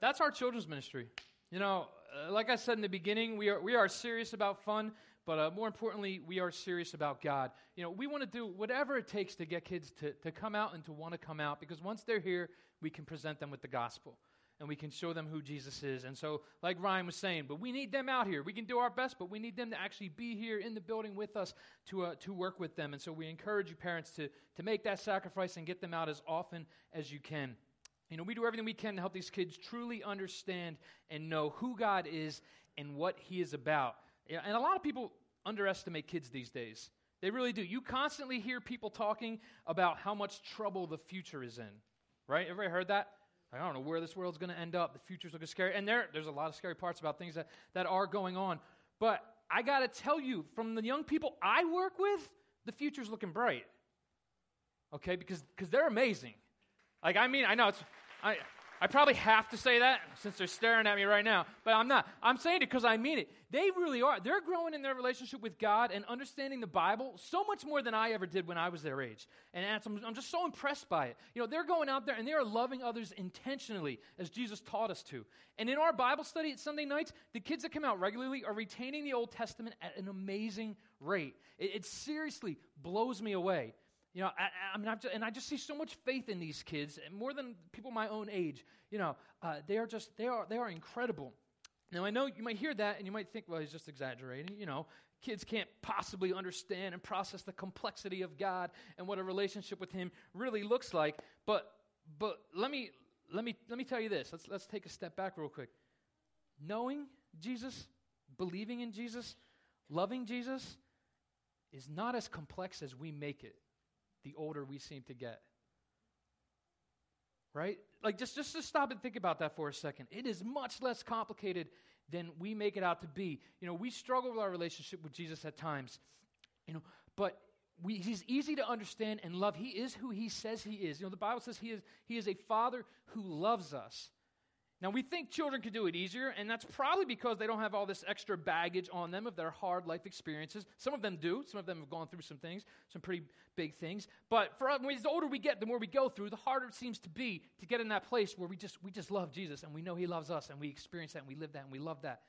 that's our children's ministry. You know, uh, like I said in the beginning, we are, we are serious about fun, but uh, more importantly, we are serious about God. You know, we want to do whatever it takes to get kids to, to come out and to want to come out because once they're here, we can present them with the gospel and we can show them who Jesus is. And so, like Ryan was saying, but we need them out here. We can do our best, but we need them to actually be here in the building with us to, uh, to work with them. And so, we encourage you, parents, to, to make that sacrifice and get them out as often as you can. You know, we do everything we can to help these kids truly understand and know who God is and what He is about. And a lot of people underestimate kids these days. They really do. You constantly hear people talking about how much trouble the future is in, right? Everybody heard that? I don't know where this world's going to end up. The future's looking scary. And there, there's a lot of scary parts about things that, that are going on. But I got to tell you, from the young people I work with, the future's looking bright. Okay? Because they're amazing. Like, I mean, I know it's, I, I probably have to say that since they're staring at me right now, but I'm not. I'm saying it because I mean it. They really are. They're growing in their relationship with God and understanding the Bible so much more than I ever did when I was their age. And I'm, just so impressed by it. You know, they're going out there and they are loving others intentionally as Jesus taught us to. And in our Bible study at Sunday nights, the kids that come out regularly are retaining the Old Testament at an amazing rate. It, it seriously blows me away. You know, I, I mean, just, and I just see so much faith in these kids, more than people my own age. You know, uh, they are just they are they are incredible. Now I know you might hear that and you might think, well, he's just exaggerating. You know, kids can't possibly understand and process the complexity of God and what a relationship with Him really looks like. But but let me let me let me tell you this. Let's let's take a step back real quick. Knowing Jesus, believing in Jesus, loving Jesus is not as complex as we make it the older we seem to get. Right? Like, just, just to stop and think about that for a second. It is much less complicated than we make it out to be. You know, we struggle with our relationship with Jesus at times, you know, but we, he's easy to understand and love. He is who he says he is. You know, the Bible says he is, he is a father who loves us. Now, we think children could do it easier, and that's probably because they don't have all this extra baggage on them of their hard life experiences. Some of them do. Some of them have gone through some things, some pretty big things. But for us, the older we get, the more we go through, the harder it seems to be to get in that place where we just, we just love Jesus, and we know He loves us, and we experience that, and we live that, and we love that.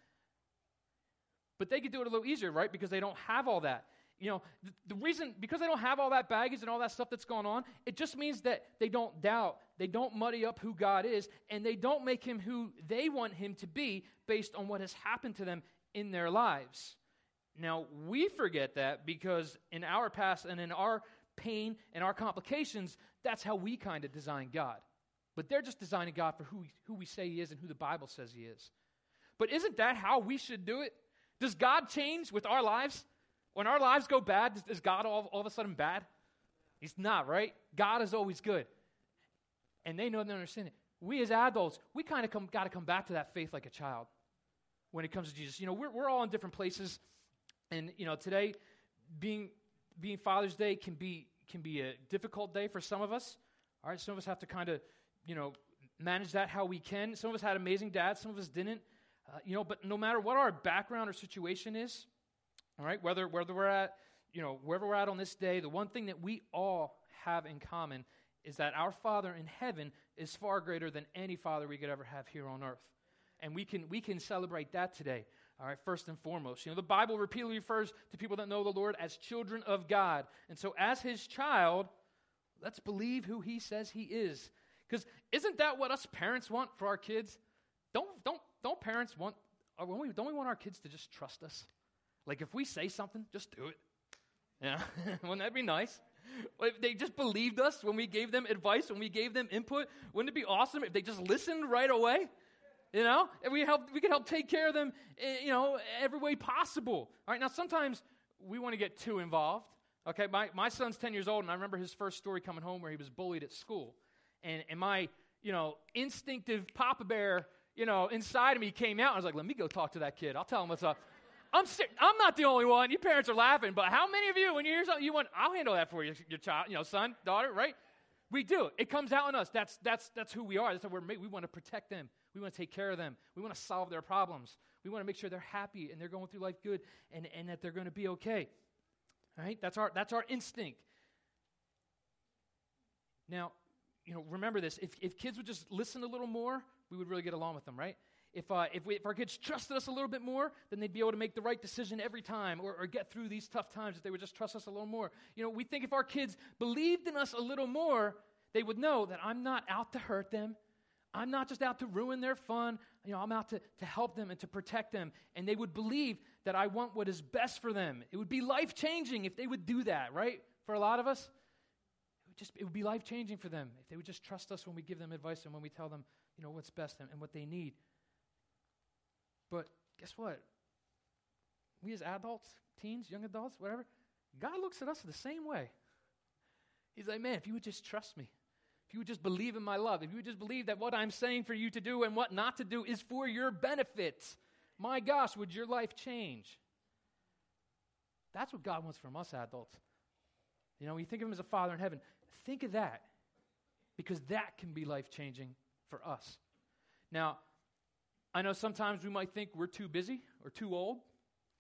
But they could do it a little easier, right? Because they don't have all that you know, the, the, reason, because they don't have all that baggage and all that stuff that's going on, it just means that they don't doubt, they don't muddy up who God is, and they don't make him who they want him to be based on what has happened to them in their lives. Now, we forget that because in our past and in our pain and our complications, that's how we kind of design God. But they're just designing God for who, who we say He is and who the Bible says He is. But isn't that how we should do it? Does God change with our lives? When our lives go bad, is God all, all of a sudden bad? He's not, right? God is always good. And they know they understand it. We as adults, we kind of got to come back to that faith like a child when it comes to Jesus. You know, we're, we're all in different places. And, you know, today, being, being Father's Day can be, can be a difficult day for some of us. All right, some of us have to kind of, you know, manage that how we can. Some of us had amazing dads, some of us didn't. Uh, you know, but no matter what our background or situation is, all right, whether, whether we're at, you know, wherever we're at on this day, the one thing that we all have in common is that our Father in heaven is far greater than any Father we could ever have here on earth. And we can, we can celebrate that today, all right, first and foremost. You know, the Bible repeatedly refers to people that know the Lord as children of God. And so, as his child, let's believe who he says he is. Because isn't that what us parents want for our kids? Don't, don't, don't parents want, uh, don't we want our kids to just trust us? Like if we say something, just do it. Yeah, wouldn't that be nice? If they just believed us when we gave them advice, when we gave them input, wouldn't it be awesome if they just listened right away? You know, and we help, we could help take care of them, eh, you know, every way possible. All right, now sometimes we want to get too involved. Okay, my, my son's 10 years old, and I remember his first story coming home where he was bullied at school. And, and my, you know, instinctive Papa Bear, you know, inside of me came out. I was like, let me go talk to that kid. I'll tell him what's up. I'm, I'm not the only one. Your parents are laughing, but how many of you, when you hear something, you want, I'll handle that for you, your child, you know, son, daughter, right? We do. It comes out in us. That's, that's, that's who we are. That's how we're made. We want to protect them. We want to take care of them. We want to solve their problems. We want to make sure they're happy and they're going through life good and, and that they're going to be okay. Right? That's our, that's our instinct. Now, you know, remember this. If, if kids would just listen a little more, we would really get along with them, right? If, uh, if, we, if our kids trusted us a little bit more, then they'd be able to make the right decision every time or, or get through these tough times if they would just trust us a little more. You know, we think if our kids believed in us a little more, they would know that I'm not out to hurt them. I'm not just out to ruin their fun. You know, I'm out to, to help them and to protect them. And they would believe that I want what is best for them. It would be life changing if they would do that, right? For a lot of us, it would just it would be life changing for them if they would just trust us when we give them advice and when we tell them, you know, what's best and, and what they need. But guess what? We as adults, teens, young adults, whatever, God looks at us the same way. He's like, man, if you would just trust me, if you would just believe in my love, if you would just believe that what I'm saying for you to do and what not to do is for your benefit, my gosh, would your life change? That's what God wants from us adults. You know, when you think of Him as a Father in heaven, think of that because that can be life changing for us. Now, I know sometimes we might think we're too busy or too old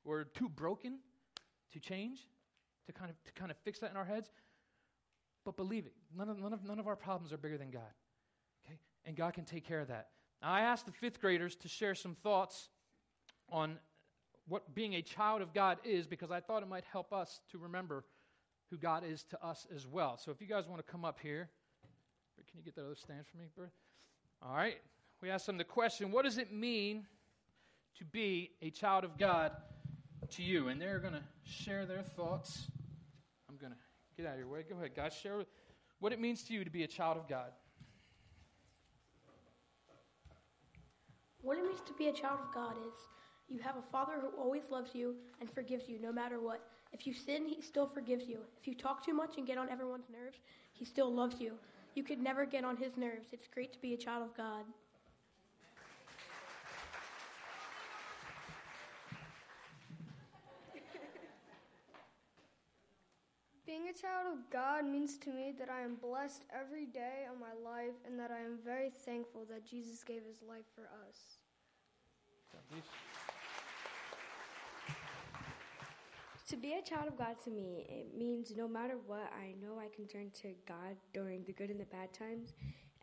or too broken to change, to kind of, to kind of fix that in our heads. But believe it, none of, none, of, none of our problems are bigger than God. Okay? And God can take care of that. Now, I asked the fifth graders to share some thoughts on what being a child of God is because I thought it might help us to remember who God is to us as well. So if you guys want to come up here, can you get that other stand for me, bro? All right. We asked them the question what does it mean to be a child of God to you? And they're going to share their thoughts. I'm going to get out of your way. Go ahead, guys. Share what it means to you to be a child of God. What it means to be a child of God is you have a father who always loves you and forgives you no matter what. If you sin, he still forgives you. If you talk too much and get on everyone's nerves, he still loves you. You could never get on his nerves. It's great to be a child of God. Being a child of God means to me that I am blessed every day of my life and that I am very thankful that Jesus gave his life for us. To be a child of God to me, it means no matter what, I know I can turn to God during the good and the bad times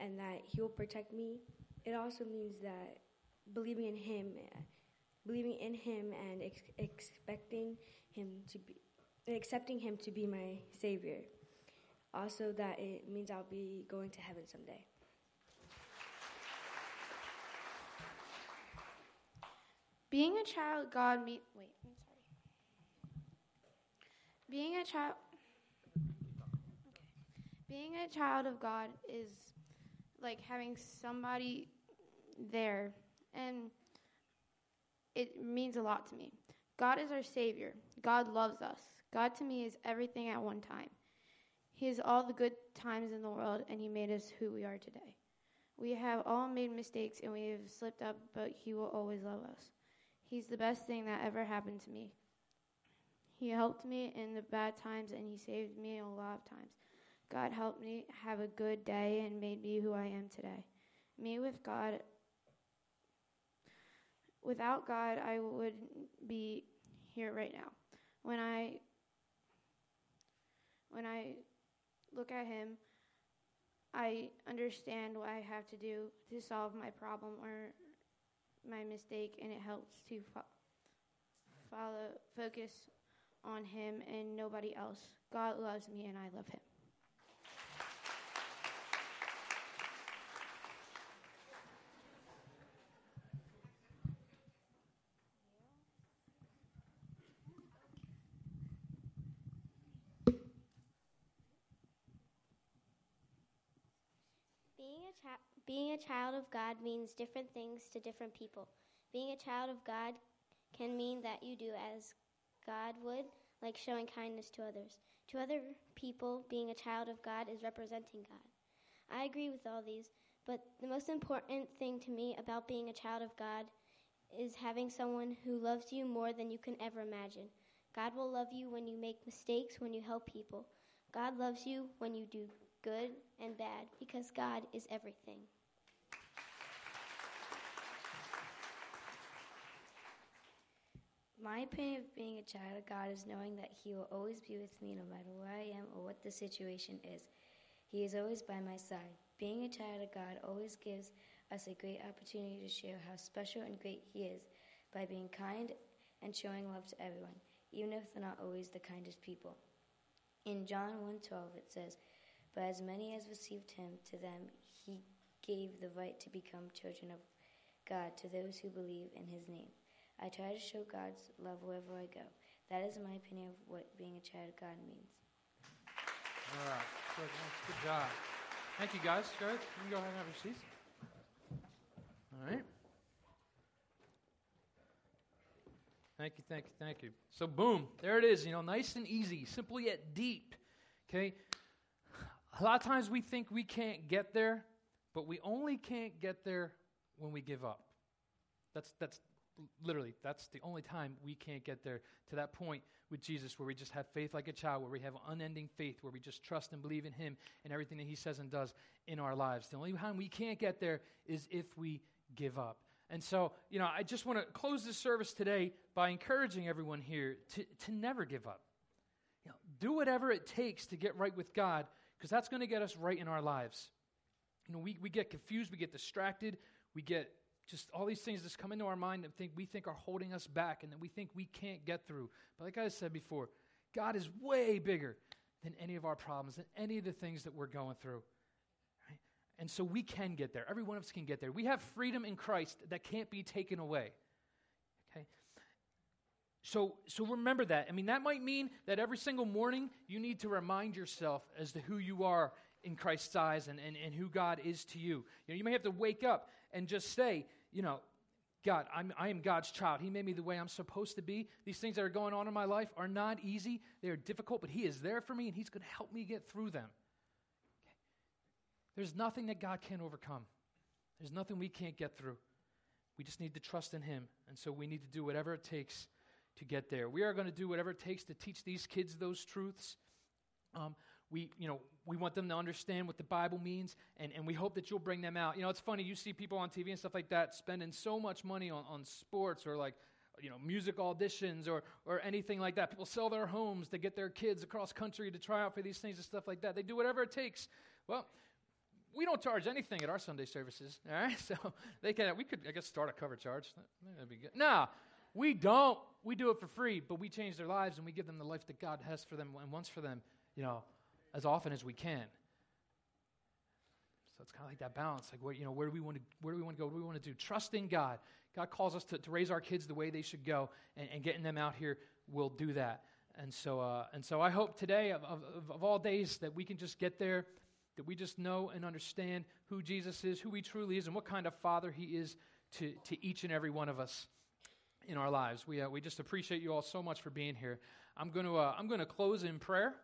and that He will protect me. It also means that believing in Him, believing in Him and ex- expecting Him to be, accepting Him to be my Savior. Also, that it means I'll be going to heaven someday. Being a child God me wait, I'm sorry. Being a child. Being a child of God is like having somebody there and it means a lot to me. God is our savior. God loves us. God to me is everything at one time. He is all the good times in the world and he made us who we are today. We have all made mistakes and we have slipped up, but he will always love us. He's the best thing that ever happened to me. He helped me in the bad times and he saved me a lot of times. God helped me have a good day and made me who I am today. Me with God, without God, I would be here right now. When I when I look at him, I understand what I have to do to solve my problem or my mistake, and it helps to fo- follow, focus on Him and nobody else. God loves me, and I love Him. Being a, chi- being a child of God means different things to different people. Being a child of God can mean that you do as God would, like showing kindness to others. To other people, being a child of God is representing God. I agree with all these, but the most important thing to me about being a child of God is having someone who loves you more than you can ever imagine. God will love you when you make mistakes, when you help people. God loves you when you do good and bad, because God is everything. My opinion of being a child of God is knowing that He will always be with me no matter where I am or what the situation is. He is always by my side. Being a child of God always gives us a great opportunity to show how special and great He is by being kind and showing love to everyone, even if they're not always the kindest people. In John 1:12 it says, "But as many as received him, to them he gave the right to become children of God to those who believe in his name." I try to show God's love wherever I go. That is my opinion of what being a child of God means. All right. Good, good job. Thank you, guys. Go ahead. You can go ahead and have your seats. All right. Thank you, thank you, thank you. So, boom, there it is. You know, nice and easy, simple yet deep. Okay? A lot of times we think we can't get there, but we only can't get there when we give up. That's, that's literally, that's the only time we can't get there to that point with Jesus where we just have faith like a child, where we have unending faith, where we just trust and believe in Him and everything that He says and does in our lives. The only time we can't get there is if we give up. And so, you know, I just want to close this service today by encouraging everyone here to, to never give up. You know, do whatever it takes to get right with God, because that's going to get us right in our lives. You know, we, we get confused, we get distracted, we get just all these things just come into our mind and think we think are holding us back and that we think we can't get through. But like I said before, God is way bigger than any of our problems, than any of the things that we're going through. And so we can get there. Every one of us can get there. We have freedom in Christ that can't be taken away. Okay? So, so remember that. I mean, that might mean that every single morning you need to remind yourself as to who you are in Christ's eyes and, and, and who God is to you. You, know, you may have to wake up and just say, you know, God, I'm, I am God's child. He made me the way I'm supposed to be. These things that are going on in my life are not easy. They are difficult, but He is there for me and He's going to help me get through them. There's nothing that God can't overcome, there's nothing we can't get through. We just need to trust in Him. And so we need to do whatever it takes to get there. We are going to do whatever it takes to teach these kids those truths. Um, we, you know, we want them to understand what the Bible means, and, and we hope that you'll bring them out. You know, it's funny, you see people on TV and stuff like that spending so much money on, on sports or like, you know, music auditions or, or anything like that. People sell their homes to get their kids across country to try out for these things and stuff like that. They do whatever it takes. Well, we don't charge anything at our Sunday services, all right? So they can, we could, I guess, start a cover charge. That'd be good. No, we don't. We do it for free, but we change their lives and we give them the life that God has for them and wants for them, you know, as often as we can. So it's kind of like that balance. Like, where, you know, where do we want to, where do we want to go? What do we want to do? Trust in God. God calls us to, to raise our kids the way they should go, and, and getting them out here will do that. And so, uh, and so I hope today, of, of, of all days, that we can just get there that we just know and understand who Jesus is, who he truly is, and what kind of father he is to, to each and every one of us in our lives. We, uh, we just appreciate you all so much for being here. I'm going to uh, I'm going to close in prayer.